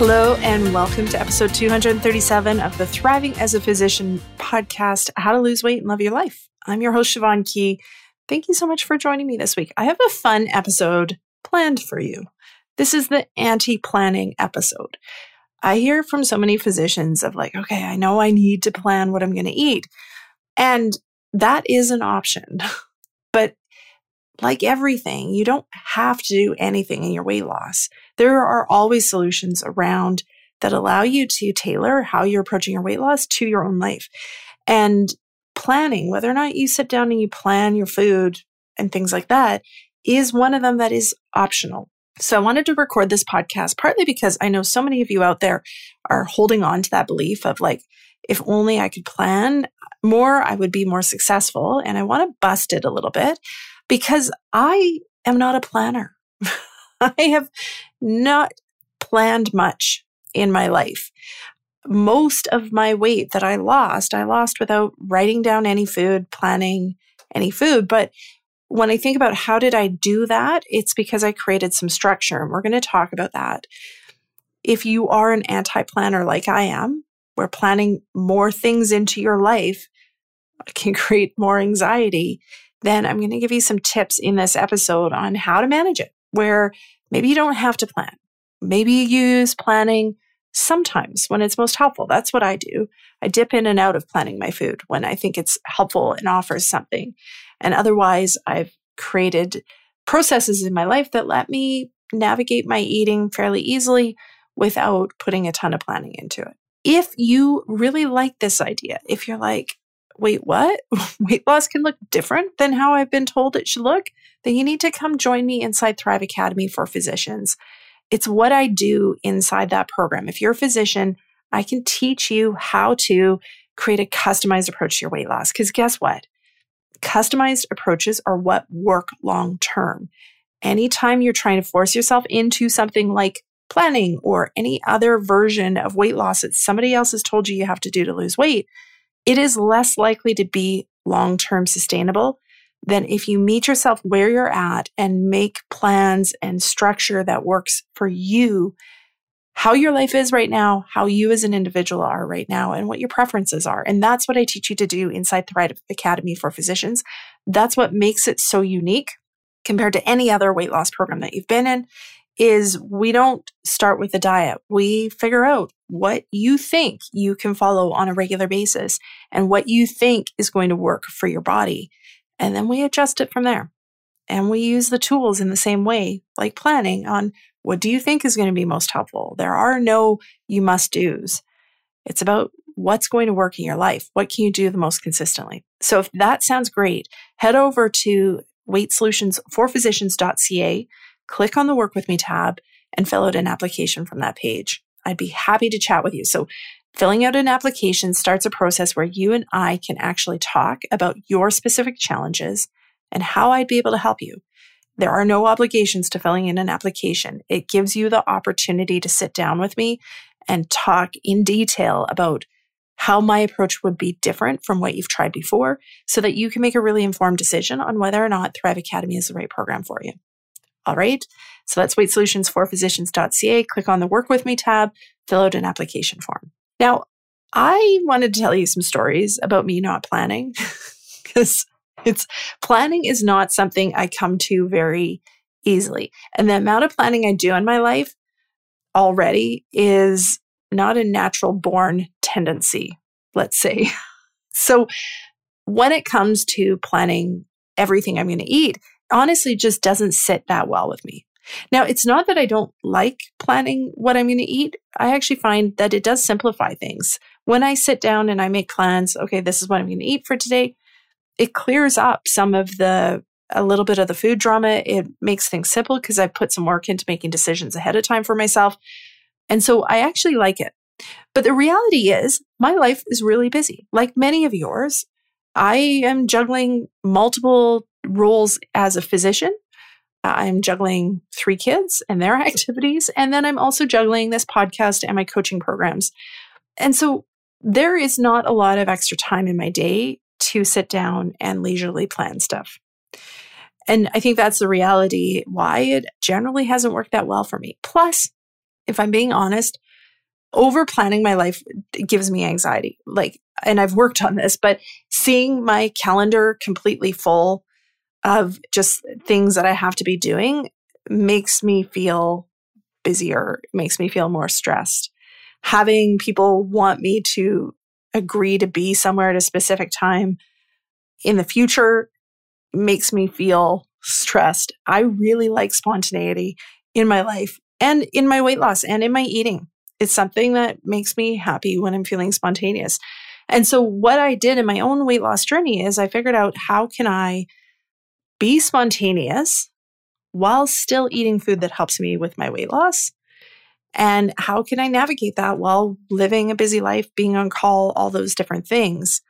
Hello, and welcome to episode 237 of the Thriving as a Physician podcast How to Lose Weight and Love Your Life. I'm your host, Siobhan Key. Thank you so much for joining me this week. I have a fun episode planned for you. This is the anti planning episode. I hear from so many physicians of like, okay, I know I need to plan what I'm going to eat. And that is an option. But like everything, you don't have to do anything in your weight loss. There are always solutions around that allow you to tailor how you're approaching your weight loss to your own life. And planning, whether or not you sit down and you plan your food and things like that, is one of them that is optional. So I wanted to record this podcast partly because I know so many of you out there are holding on to that belief of like, if only I could plan more, I would be more successful. And I want to bust it a little bit because I am not a planner. I have not planned much in my life. Most of my weight that I lost, I lost without writing down any food, planning any food. But when I think about how did I do that, it's because I created some structure. And we're going to talk about that. If you are an anti planner like I am, where planning more things into your life can create more anxiety, then I'm going to give you some tips in this episode on how to manage it, where maybe you don't have to plan. Maybe you use planning sometimes when it's most helpful. That's what I do. I dip in and out of planning my food when I think it's helpful and offers something. And otherwise, I've created processes in my life that let me navigate my eating fairly easily without putting a ton of planning into it. If you really like this idea, if you're like, wait, what? Weight loss can look different than how I've been told it should look, then you need to come join me inside Thrive Academy for Physicians. It's what I do inside that program. If you're a physician, I can teach you how to create a customized approach to your weight loss. Because guess what? Customized approaches are what work long term. Anytime you're trying to force yourself into something like planning or any other version of weight loss that somebody else has told you you have to do to lose weight, it is less likely to be long term sustainable than if you meet yourself where you're at and make plans and structure that works for you, how your life is right now, how you as an individual are right now, and what your preferences are. And that's what I teach you to do inside the Thrive Academy for Physicians. That's what makes it so unique compared to any other weight loss program that you've been in is we don't start with a diet. We figure out what you think you can follow on a regular basis and what you think is going to work for your body. And then we adjust it from there. And we use the tools in the same way, like planning on what do you think is going to be most helpful? There are no you must do's. It's about what's going to work in your life. What can you do the most consistently? So if that sounds great, head over to weightsolutionsforphysicians.ca click on the Work With Me tab and fill out an application from that page. I'd be happy to chat with you. So, filling out an application starts a process where you and I can actually talk about your specific challenges and how I'd be able to help you. There are no obligations to filling in an application. It gives you the opportunity to sit down with me and talk in detail about how my approach would be different from what you've tried before so that you can make a really informed decision on whether or not Thrive Academy is the right program for you. All right. So that's weightsolutionsforphysicians.ca. Click on the Work With Me tab, fill out an application form. Now, I wanted to tell you some stories about me not planning because it's planning is not something I come to very easily. And the amount of planning I do in my life already is not a natural born tendency, let's say. so when it comes to planning everything I'm going to eat, honestly just doesn't sit that well with me. Now, it's not that I don't like planning what I'm going to eat. I actually find that it does simplify things. When I sit down and I make plans, okay, this is what I'm going to eat for today, it clears up some of the a little bit of the food drama. It makes things simple because I put some work into making decisions ahead of time for myself. And so I actually like it. But the reality is, my life is really busy. Like many of yours, I am juggling multiple roles as a physician. Uh, I'm juggling three kids and their activities. And then I'm also juggling this podcast and my coaching programs. And so there is not a lot of extra time in my day to sit down and leisurely plan stuff. And I think that's the reality why it generally hasn't worked that well for me. Plus, if I'm being honest, over planning my life gives me anxiety. Like, and I've worked on this, but seeing my calendar completely full of just things that I have to be doing makes me feel busier, makes me feel more stressed. Having people want me to agree to be somewhere at a specific time in the future makes me feel stressed. I really like spontaneity in my life and in my weight loss and in my eating. It's something that makes me happy when I'm feeling spontaneous. And so what I did in my own weight loss journey is I figured out how can I be spontaneous while still eating food that helps me with my weight loss? And how can I navigate that while living a busy life, being on call, all those different things?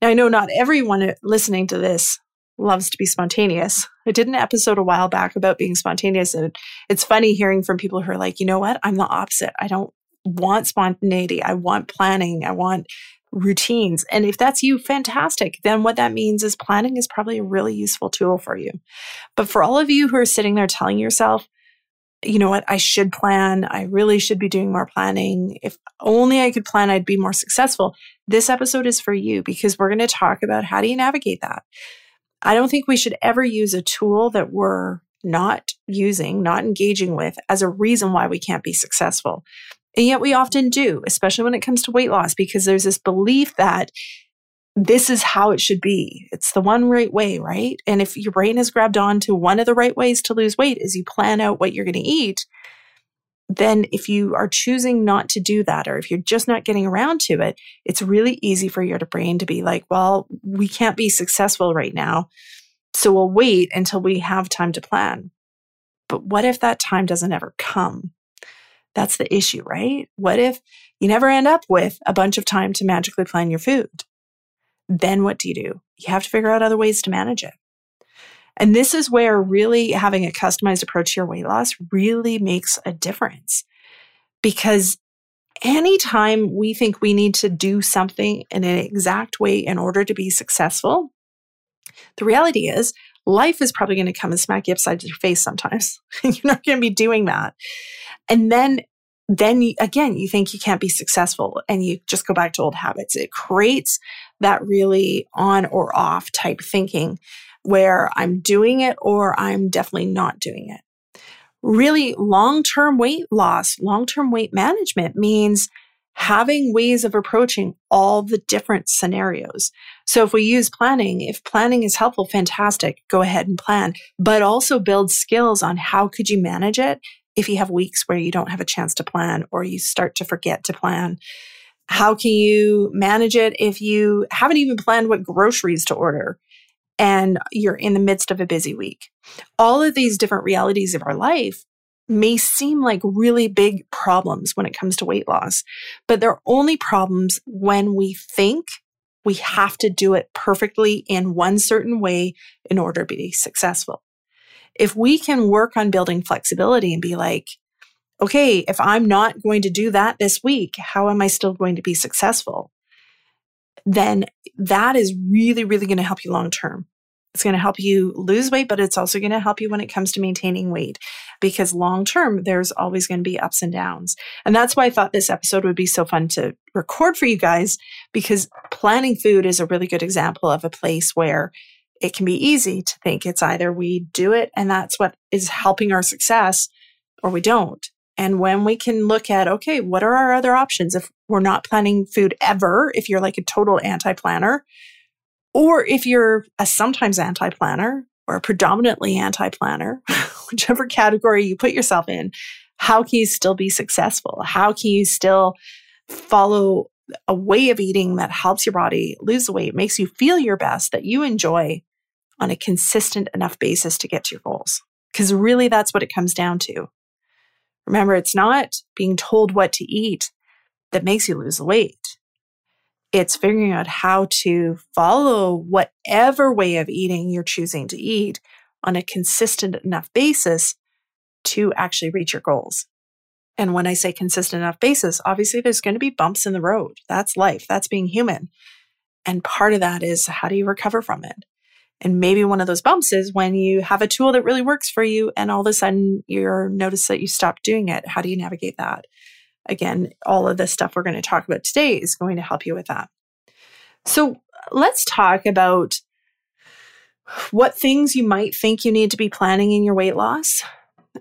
Now, I know not everyone listening to this loves to be spontaneous. I did an episode a while back about being spontaneous, and it's funny hearing from people who are like, you know what? I'm the opposite. I don't want spontaneity. I want planning. I want routines. And if that's you, fantastic. Then what that means is planning is probably a really useful tool for you. But for all of you who are sitting there telling yourself, you know what, I should plan. I really should be doing more planning. If only I could plan, I'd be more successful. This episode is for you because we're going to talk about how do you navigate that. I don't think we should ever use a tool that we're not using, not engaging with as a reason why we can't be successful. And yet we often do, especially when it comes to weight loss, because there's this belief that this is how it should be. It's the one right way, right? And if your brain has grabbed on to one of the right ways to lose weight is you plan out what you're going to eat, then if you are choosing not to do that, or if you're just not getting around to it, it's really easy for your brain to be like, well, we can't be successful right now. So we'll wait until we have time to plan. But what if that time doesn't ever come? That's the issue, right? What if you never end up with a bunch of time to magically plan your food? Then what do you do? You have to figure out other ways to manage it. And this is where really having a customized approach to your weight loss really makes a difference. Because anytime we think we need to do something in an exact way in order to be successful, the reality is life is probably going to come and smack you upside your face sometimes. You're not going to be doing that. And then then you, again, you think you can't be successful and you just go back to old habits. It creates that really on or off type thinking where I'm doing it or I'm definitely not doing it. Really, long term weight loss, long term weight management means having ways of approaching all the different scenarios. So if we use planning, if planning is helpful, fantastic, go ahead and plan, but also build skills on how could you manage it if you have weeks where you don't have a chance to plan or you start to forget to plan. How can you manage it if you haven't even planned what groceries to order and you're in the midst of a busy week? All of these different realities of our life may seem like really big problems when it comes to weight loss, but they're only problems when we think we have to do it perfectly in one certain way in order to be successful. If we can work on building flexibility and be like, okay, if I'm not going to do that this week, how am I still going to be successful? Then that is really, really going to help you long term. It's going to help you lose weight, but it's also going to help you when it comes to maintaining weight because long term, there's always going to be ups and downs. And that's why I thought this episode would be so fun to record for you guys because planning food is a really good example of a place where it can be easy to think it's either we do it and that's what is helping our success or we don't. And when we can look at, okay, what are our other options if we're not planning food ever, if you're like a total anti planner, or if you're a sometimes anti planner or a predominantly anti planner, whichever category you put yourself in, how can you still be successful? How can you still follow a way of eating that helps your body lose weight, makes you feel your best, that you enjoy on a consistent enough basis to get to your goals? Because really, that's what it comes down to. Remember, it's not being told what to eat that makes you lose weight. It's figuring out how to follow whatever way of eating you're choosing to eat on a consistent enough basis to actually reach your goals. And when I say consistent enough basis, obviously there's going to be bumps in the road. That's life. That's being human. And part of that is how do you recover from it? And maybe one of those bumps is when you have a tool that really works for you and all of a sudden you notice that you stopped doing it. How do you navigate that? Again, all of the stuff we're going to talk about today is going to help you with that. So let's talk about what things you might think you need to be planning in your weight loss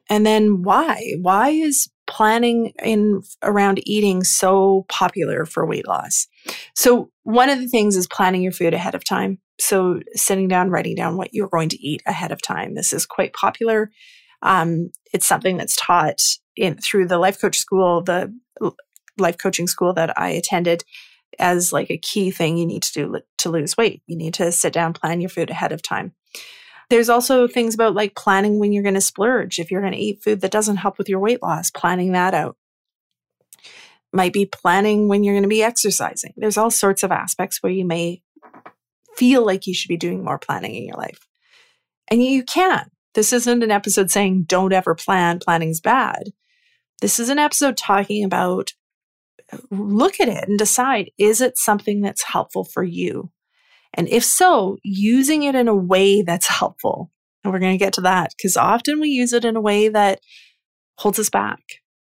and then why? Why is planning in around eating so popular for weight loss? So one of the things is planning your food ahead of time. So sitting down, writing down what you're going to eat ahead of time. This is quite popular. Um, it's something that's taught in through the life coach school, the life coaching school that I attended as like a key thing you need to do to lose weight. You need to sit down, plan your food ahead of time. There's also things about like planning when you're going to splurge. If you're going to eat food that doesn't help with your weight loss, planning that out. Might be planning when you're going to be exercising. There's all sorts of aspects where you may feel like you should be doing more planning in your life. And you can. This isn't an episode saying don't ever plan, planning's bad. This is an episode talking about uh, look at it and decide is it something that's helpful for you? And if so, using it in a way that's helpful. And we're going to get to that because often we use it in a way that holds us back.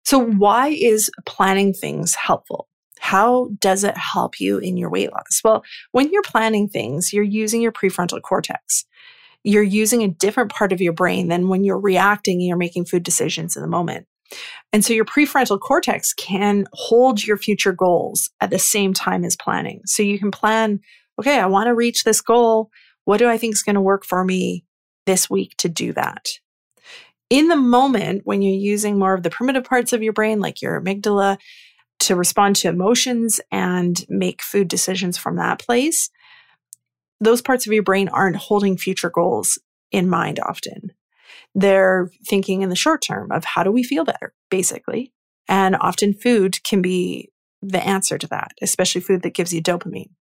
So, why is planning things helpful? How does it help you in your weight loss? Well, when you're planning things, you're using your prefrontal cortex. You're using a different part of your brain than when you're reacting and you're making food decisions in the moment. And so your prefrontal cortex can hold your future goals at the same time as planning. So you can plan okay, I want to reach this goal. What do I think is going to work for me this week to do that? In the moment, when you're using more of the primitive parts of your brain, like your amygdala, to respond to emotions and make food decisions from that place, those parts of your brain aren't holding future goals in mind often. They're thinking in the short term of how do we feel better, basically. And often food can be the answer to that, especially food that gives you dopamine.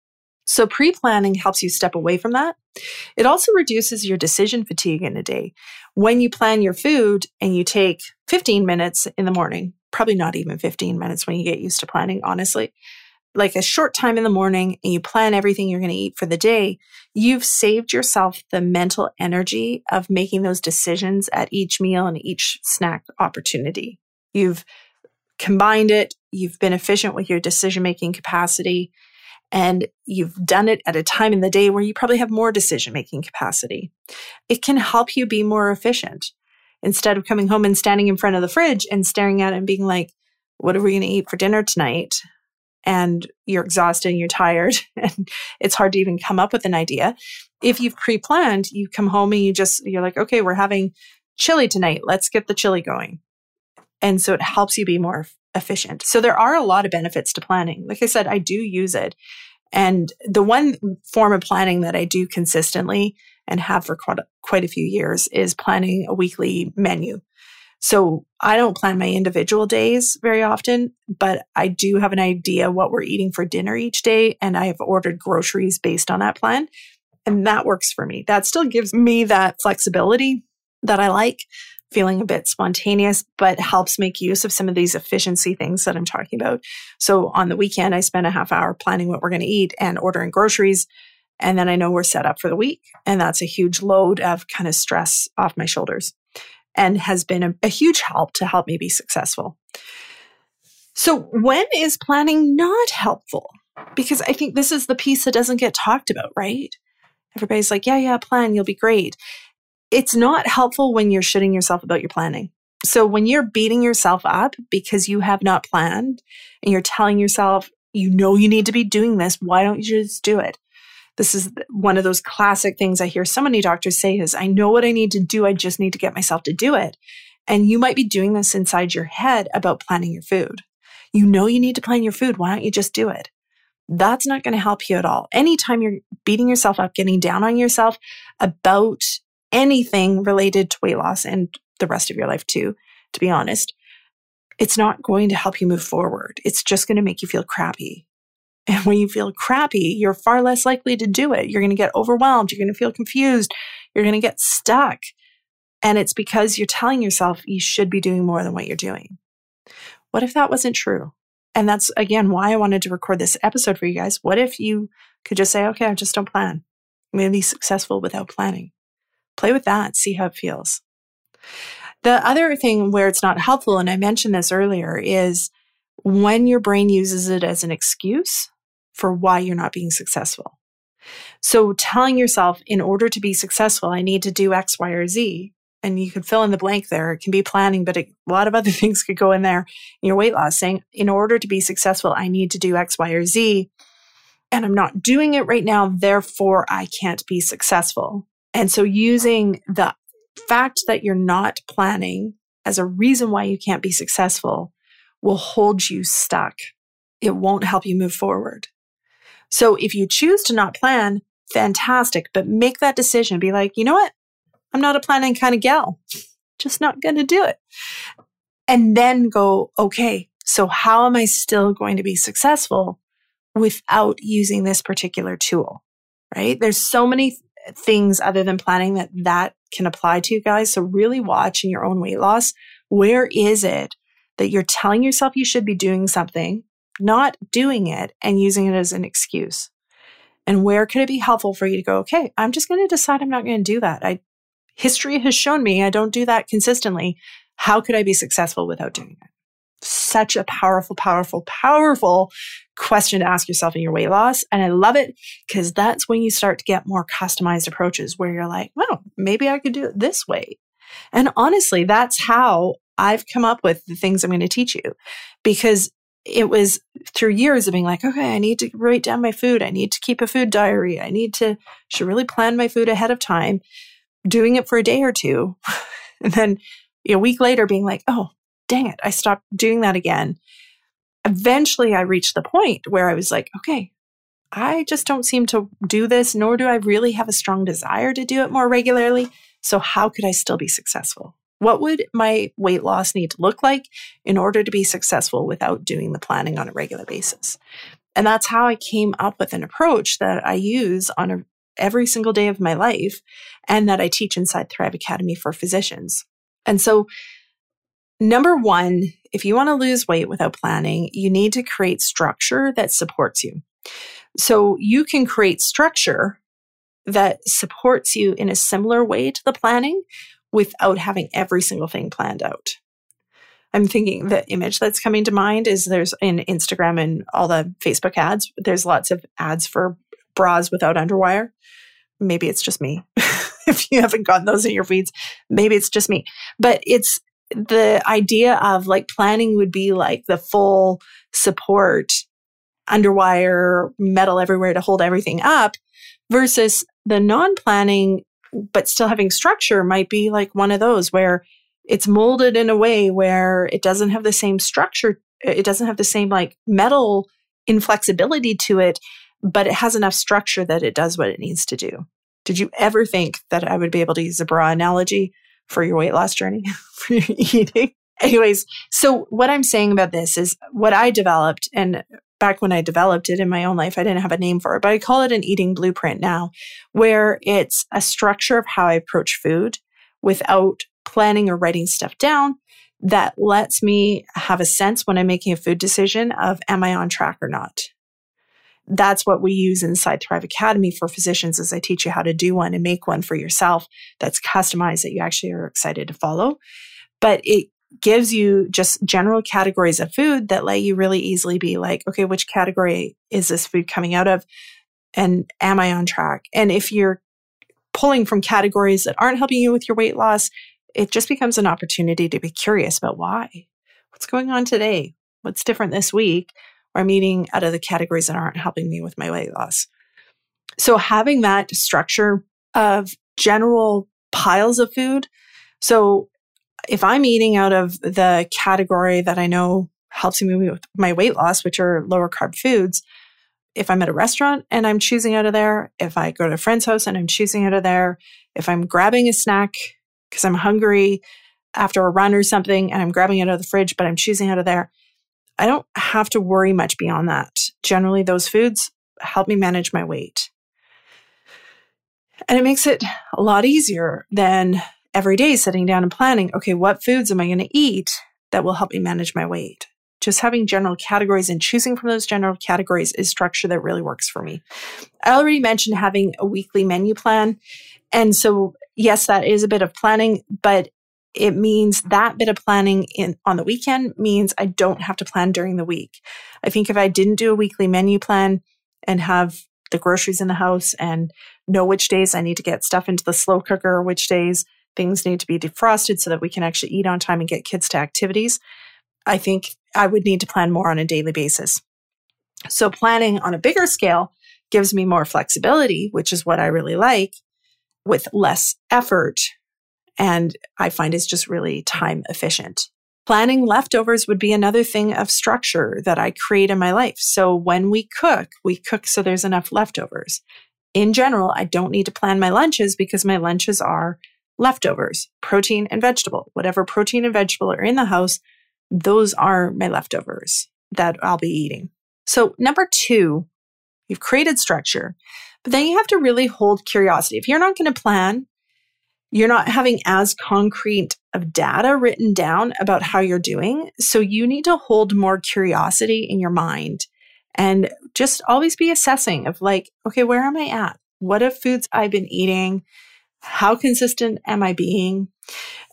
So pre planning helps you step away from that. It also reduces your decision fatigue in a day. When you plan your food and you take 15 minutes in the morning, probably not even 15 minutes when you get used to planning, honestly, like a short time in the morning and you plan everything you're going to eat for the day, you've saved yourself the mental energy of making those decisions at each meal and each snack opportunity. You've combined it, you've been efficient with your decision making capacity and you've done it at a time in the day where you probably have more decision making capacity. It can help you be more efficient instead of coming home and standing in front of the fridge and staring at it and being like, what are we going to eat for dinner tonight? And you're exhausted and you're tired and it's hard to even come up with an idea. If you've pre planned, you come home and you just, you're like, okay, we're having chili tonight. Let's get the chili going. And so it helps you be more efficient. So there are a lot of benefits to planning. Like I said, I do use it. And the one form of planning that I do consistently and have for quite a, quite a few years is planning a weekly menu. So I don't plan my individual days very often, but I do have an idea what we're eating for dinner each day. And I have ordered groceries based on that plan. And that works for me. That still gives me that flexibility that I like feeling a bit spontaneous, but helps make use of some of these efficiency things that I'm talking about. So on the weekend, I spend a half hour planning what we're going to eat and ordering groceries. And then I know we're set up for the week. And that's a huge load of kind of stress off my shoulders and has been a, a huge help to help me be successful. So, when is planning not helpful? Because I think this is the piece that doesn't get talked about, right? Everybody's like, yeah, yeah, plan, you'll be great. It's not helpful when you're shoulding yourself about your planning. So when you're beating yourself up because you have not planned and you're telling yourself, you know, you need to be doing this, why don't you just do it? This is one of those classic things I hear so many doctors say is, I know what I need to do. I just need to get myself to do it. And you might be doing this inside your head about planning your food. You know you need to plan your food. Why don't you just do it? That's not going to help you at all. Anytime you're beating yourself up, getting down on yourself about anything related to weight loss and the rest of your life too, to be honest, it's not going to help you move forward. It's just going to make you feel crappy. And when you feel crappy, you're far less likely to do it. You're going to get overwhelmed. You're going to feel confused. You're going to get stuck. And it's because you're telling yourself you should be doing more than what you're doing. What if that wasn't true? And that's again why I wanted to record this episode for you guys. What if you could just say, okay, I just don't plan. I'm going to be successful without planning. Play with that, see how it feels. The other thing where it's not helpful, and I mentioned this earlier, is when your brain uses it as an excuse for why you're not being successful. So telling yourself, in order to be successful, I need to do X, Y, or Z. And you could fill in the blank there. It can be planning, but a lot of other things could go in there in your weight loss saying, in order to be successful, I need to do X, Y, or Z. And I'm not doing it right now. Therefore, I can't be successful. And so using the fact that you're not planning as a reason why you can't be successful will hold you stuck. It won't help you move forward. So if you choose to not plan, fantastic, but make that decision. Be like, you know what? I'm not a planning kind of gal. Just not going to do it. And then go, okay, so how am I still going to be successful without using this particular tool? Right? There's so many things other than planning that that can apply to you guys. So really watch in your own weight loss. Where is it that you're telling yourself you should be doing something, not doing it and using it as an excuse? And where could it be helpful for you to go, okay, I'm just going to decide I'm not going to do that. I history has shown me I don't do that consistently. How could I be successful without doing it? Such a powerful, powerful, powerful question to ask yourself in your weight loss. And I love it because that's when you start to get more customized approaches where you're like, well, maybe I could do it this way. And honestly, that's how I've come up with the things I'm going to teach you because it was through years of being like, okay, I need to write down my food. I need to keep a food diary. I need to, should really plan my food ahead of time, doing it for a day or two. and then a week later being like, oh, dang it, I stopped doing that again. Eventually, I reached the point where I was like, okay, I just don't seem to do this, nor do I really have a strong desire to do it more regularly. So, how could I still be successful? What would my weight loss need to look like in order to be successful without doing the planning on a regular basis? And that's how I came up with an approach that I use on a, every single day of my life and that I teach inside Thrive Academy for physicians. And so, number one, if you want to lose weight without planning, you need to create structure that supports you. So, you can create structure that supports you in a similar way to the planning without having every single thing planned out. I'm thinking the image that's coming to mind is there's in Instagram and all the Facebook ads, there's lots of ads for bras without underwire. Maybe it's just me. if you haven't gotten those in your feeds, maybe it's just me. But it's the idea of like planning would be like the full support underwire metal everywhere to hold everything up versus the non planning but still having structure might be like one of those where it's molded in a way where it doesn't have the same structure it doesn't have the same like metal inflexibility to it but it has enough structure that it does what it needs to do. Did you ever think that i would be able to use a bra analogy for your weight loss journey for your eating anyways so what i'm saying about this is what i developed and back when I developed it in my own life, I didn't have a name for it, but I call it an eating blueprint now, where it's a structure of how I approach food without planning or writing stuff down that lets me have a sense when I'm making a food decision of am I on track or not. That's what we use inside Thrive Academy for physicians as I teach you how to do one and make one for yourself that's customized that you actually are excited to follow. But it gives you just general categories of food that let you really easily be like, okay, which category is this food coming out of? And am I on track? And if you're pulling from categories that aren't helping you with your weight loss, it just becomes an opportunity to be curious about why. What's going on today? What's different this week? Where I'm eating out of the categories that aren't helping me with my weight loss. So having that structure of general piles of food. So if I'm eating out of the category that I know helps me with my weight loss, which are lower carb foods, if I'm at a restaurant and I'm choosing out of there, if I go to a friend's house and I'm choosing out of there, if I'm grabbing a snack because I'm hungry after a run or something and I'm grabbing it out of the fridge, but I'm choosing out of there, I don't have to worry much beyond that. Generally, those foods help me manage my weight. And it makes it a lot easier than every day sitting down and planning okay, what foods am I going to eat that will help me manage my weight? just having general categories and choosing from those general categories is structure that really works for me. I already mentioned having a weekly menu plan. And so, yes, that is a bit of planning, but it means that bit of planning in on the weekend means I don't have to plan during the week. I think if I didn't do a weekly menu plan and have the groceries in the house and know which days I need to get stuff into the slow cooker, which days things need to be defrosted so that we can actually eat on time and get kids to activities, I think I would need to plan more on a daily basis. So planning on a bigger scale gives me more flexibility, which is what I really like with less effort. And I find is just really time efficient. Planning leftovers would be another thing of structure that I create in my life. So when we cook, we cook so there's enough leftovers. In general, I don't need to plan my lunches because my lunches are leftovers, protein and vegetable. Whatever protein and vegetable are in the house, those are my leftovers that I'll be eating. So, number two, you've created structure, but then you have to really hold curiosity. If you're not going to plan, you're not having as concrete of data written down about how you're doing. So, you need to hold more curiosity in your mind and just always be assessing of like, okay, where am I at? What are foods I've been eating? How consistent am I being?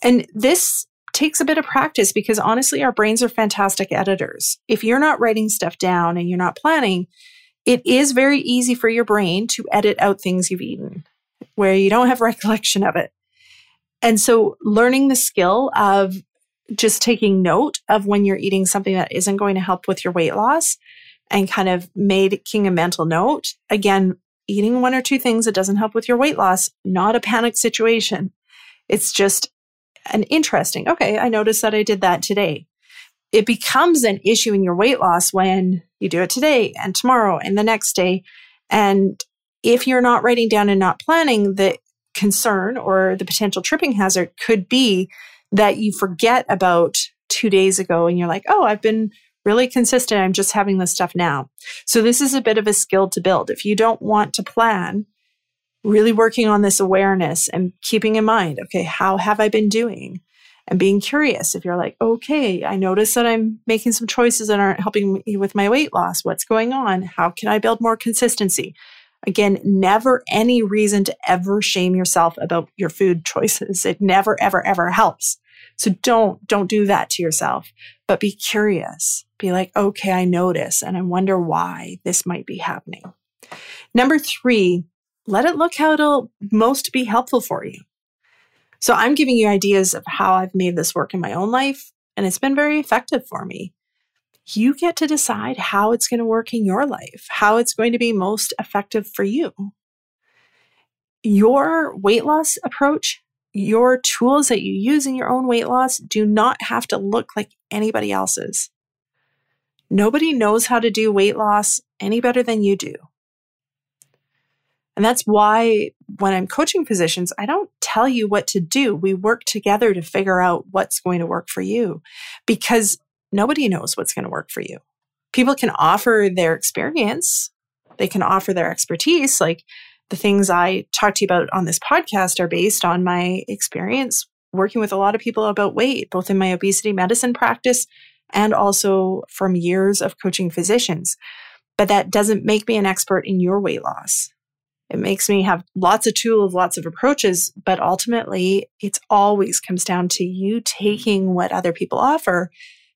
And this takes a bit of practice because honestly, our brains are fantastic editors. If you're not writing stuff down and you're not planning, it is very easy for your brain to edit out things you've eaten where you don't have recollection of it. And so learning the skill of just taking note of when you're eating something that isn't going to help with your weight loss and kind of making a mental note. Again, eating one or two things that doesn't help with your weight loss, not a panic situation. It's just an interesting, okay, I noticed that I did that today. It becomes an issue in your weight loss when you do it today and tomorrow and the next day. And if you're not writing down and not planning, the concern or the potential tripping hazard could be that you forget about two days ago and you're like, oh, I've been really consistent. I'm just having this stuff now. So this is a bit of a skill to build. If you don't want to plan, really working on this awareness and keeping in mind, okay, how have I been doing? And being curious if you're like, okay, I notice that I'm making some choices that aren't helping me with my weight loss. What's going on? How can I build more consistency? Again, never any reason to ever shame yourself about your food choices. It never, ever, ever helps. So don't, don't do that to yourself, but be curious. Be like, okay, I notice and I wonder why this might be happening. Number three, let it look how it'll most be helpful for you. So I'm giving you ideas of how I've made this work in my own life, and it's been very effective for me. You get to decide how it's going to work in your life, how it's going to be most effective for you. Your weight loss approach, your tools that you use in your own weight loss do not have to look like anybody else's. Nobody knows how to do weight loss any better than you do. And that's why when I'm coaching physicians, I don't tell you what to do. We work together to figure out what's going to work for you because nobody knows what's going to work for you. People can offer their experience, they can offer their expertise. Like the things I talk to you about on this podcast are based on my experience working with a lot of people about weight, both in my obesity medicine practice and also from years of coaching physicians. But that doesn't make me an expert in your weight loss. It makes me have lots of tools, lots of approaches, but ultimately it's always comes down to you taking what other people offer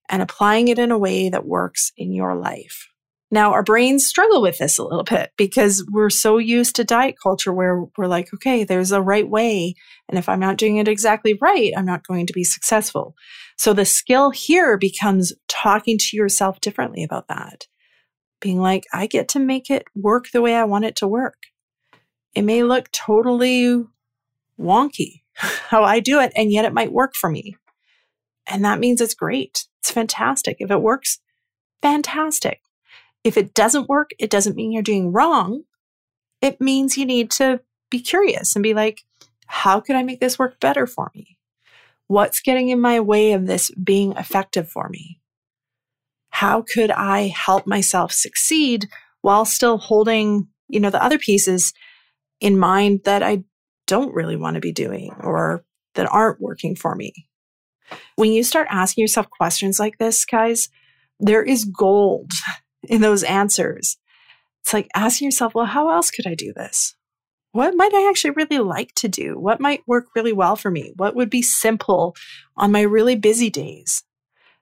and applying it in a way that works in your life. Now, our brains struggle with this a little bit because we're so used to diet culture where we're like, okay, there's a right way. And if I'm not doing it exactly right, I'm not going to be successful. So the skill here becomes talking to yourself differently about that. Being like, I get to make it work the way I want it to work. It may look totally wonky how I do it, and yet it might work for me. And that means it's great. It's fantastic. If it works, fantastic. If it doesn't work, it doesn't mean you're doing wrong. It means you need to be curious and be like, how could I make this work better for me? What's getting in my way of this being effective for me? How could I help myself succeed while still holding, you know, the other pieces in mind that I don't really want to be doing or that aren't working for me? When you start asking yourself questions like this, guys, there is gold in those answers. It's like asking yourself, well, how else could I do this? What might I actually really like to do? What might work really well for me? What would be simple on my really busy days?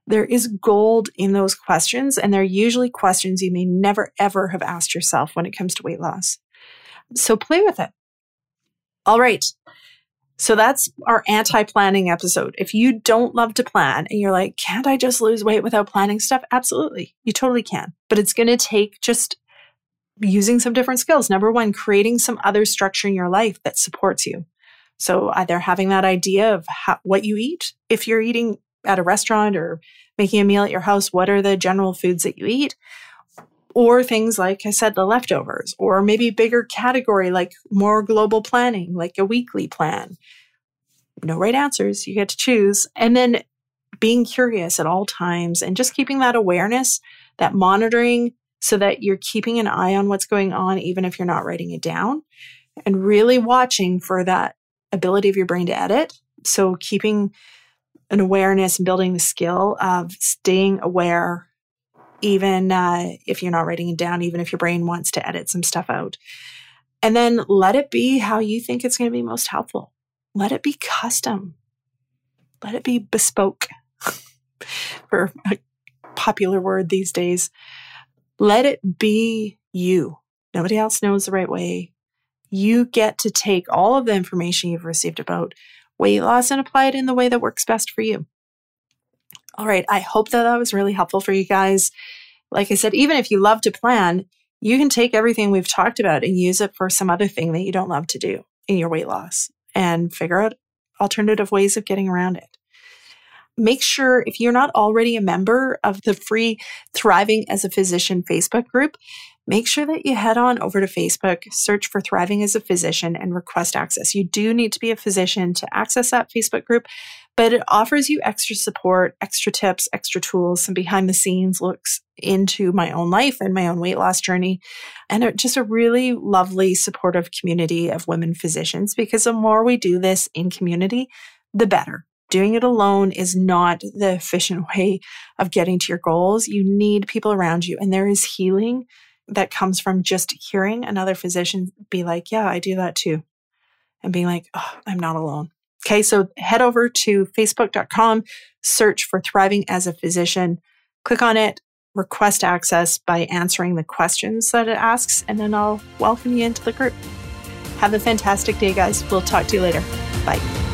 There is gold in those questions, and they're usually questions you may never ever have asked yourself when it comes to weight loss. So play with it. All right. So that's our anti planning episode. If you don't love to plan and you're like, can't I just lose weight without planning stuff? Absolutely. You totally can. But it's going to take just using some different skills. Number one, creating some other structure in your life that supports you. So either having that idea of how, what you eat, if you're eating at a restaurant or making a meal at your house, what are the general foods that you eat? Or things like I said, the leftovers, or maybe bigger category like more global planning, like a weekly plan. No right answers, you get to choose. And then being curious at all times and just keeping that awareness, that monitoring, so that you're keeping an eye on what's going on, even if you're not writing it down, and really watching for that ability of your brain to edit. So keeping an awareness and building the skill of staying aware even uh, if you're not writing it down, even if your brain wants to edit some stuff out. And then let it be how you think it's going to be most helpful. Let it be custom. Let it be bespoke, for a popular word these days. Let it be you. Nobody else knows the right way. You get to take all of the information you've received about weight loss and apply it in the way that works best for you. All right. I hope that that was really helpful for you guys. Like I said, even if you love to plan, you can take everything we've talked about and use it for some other thing that you don't love to do in your weight loss and figure out alternative ways of getting around it. Make sure if you're not already a member of the free Thriving as a Physician Facebook group, make sure that you head on over to Facebook, search for Thriving as a Physician, and request access. You do need to be a physician to access that Facebook group, but it offers you extra support, extra tips, extra tools, some behind the scenes looks into my own life and my own weight loss journey. And just a really lovely, supportive community of women physicians because the more we do this in community, the better. Doing it alone is not the efficient way of getting to your goals. You need people around you, and there is healing that comes from just hearing another physician be like, Yeah, I do that too. And being like, Oh, I'm not alone. Okay, so head over to facebook.com, search for Thriving as a Physician, click on it, request access by answering the questions that it asks, and then I'll welcome you into the group. Have a fantastic day, guys. We'll talk to you later. Bye.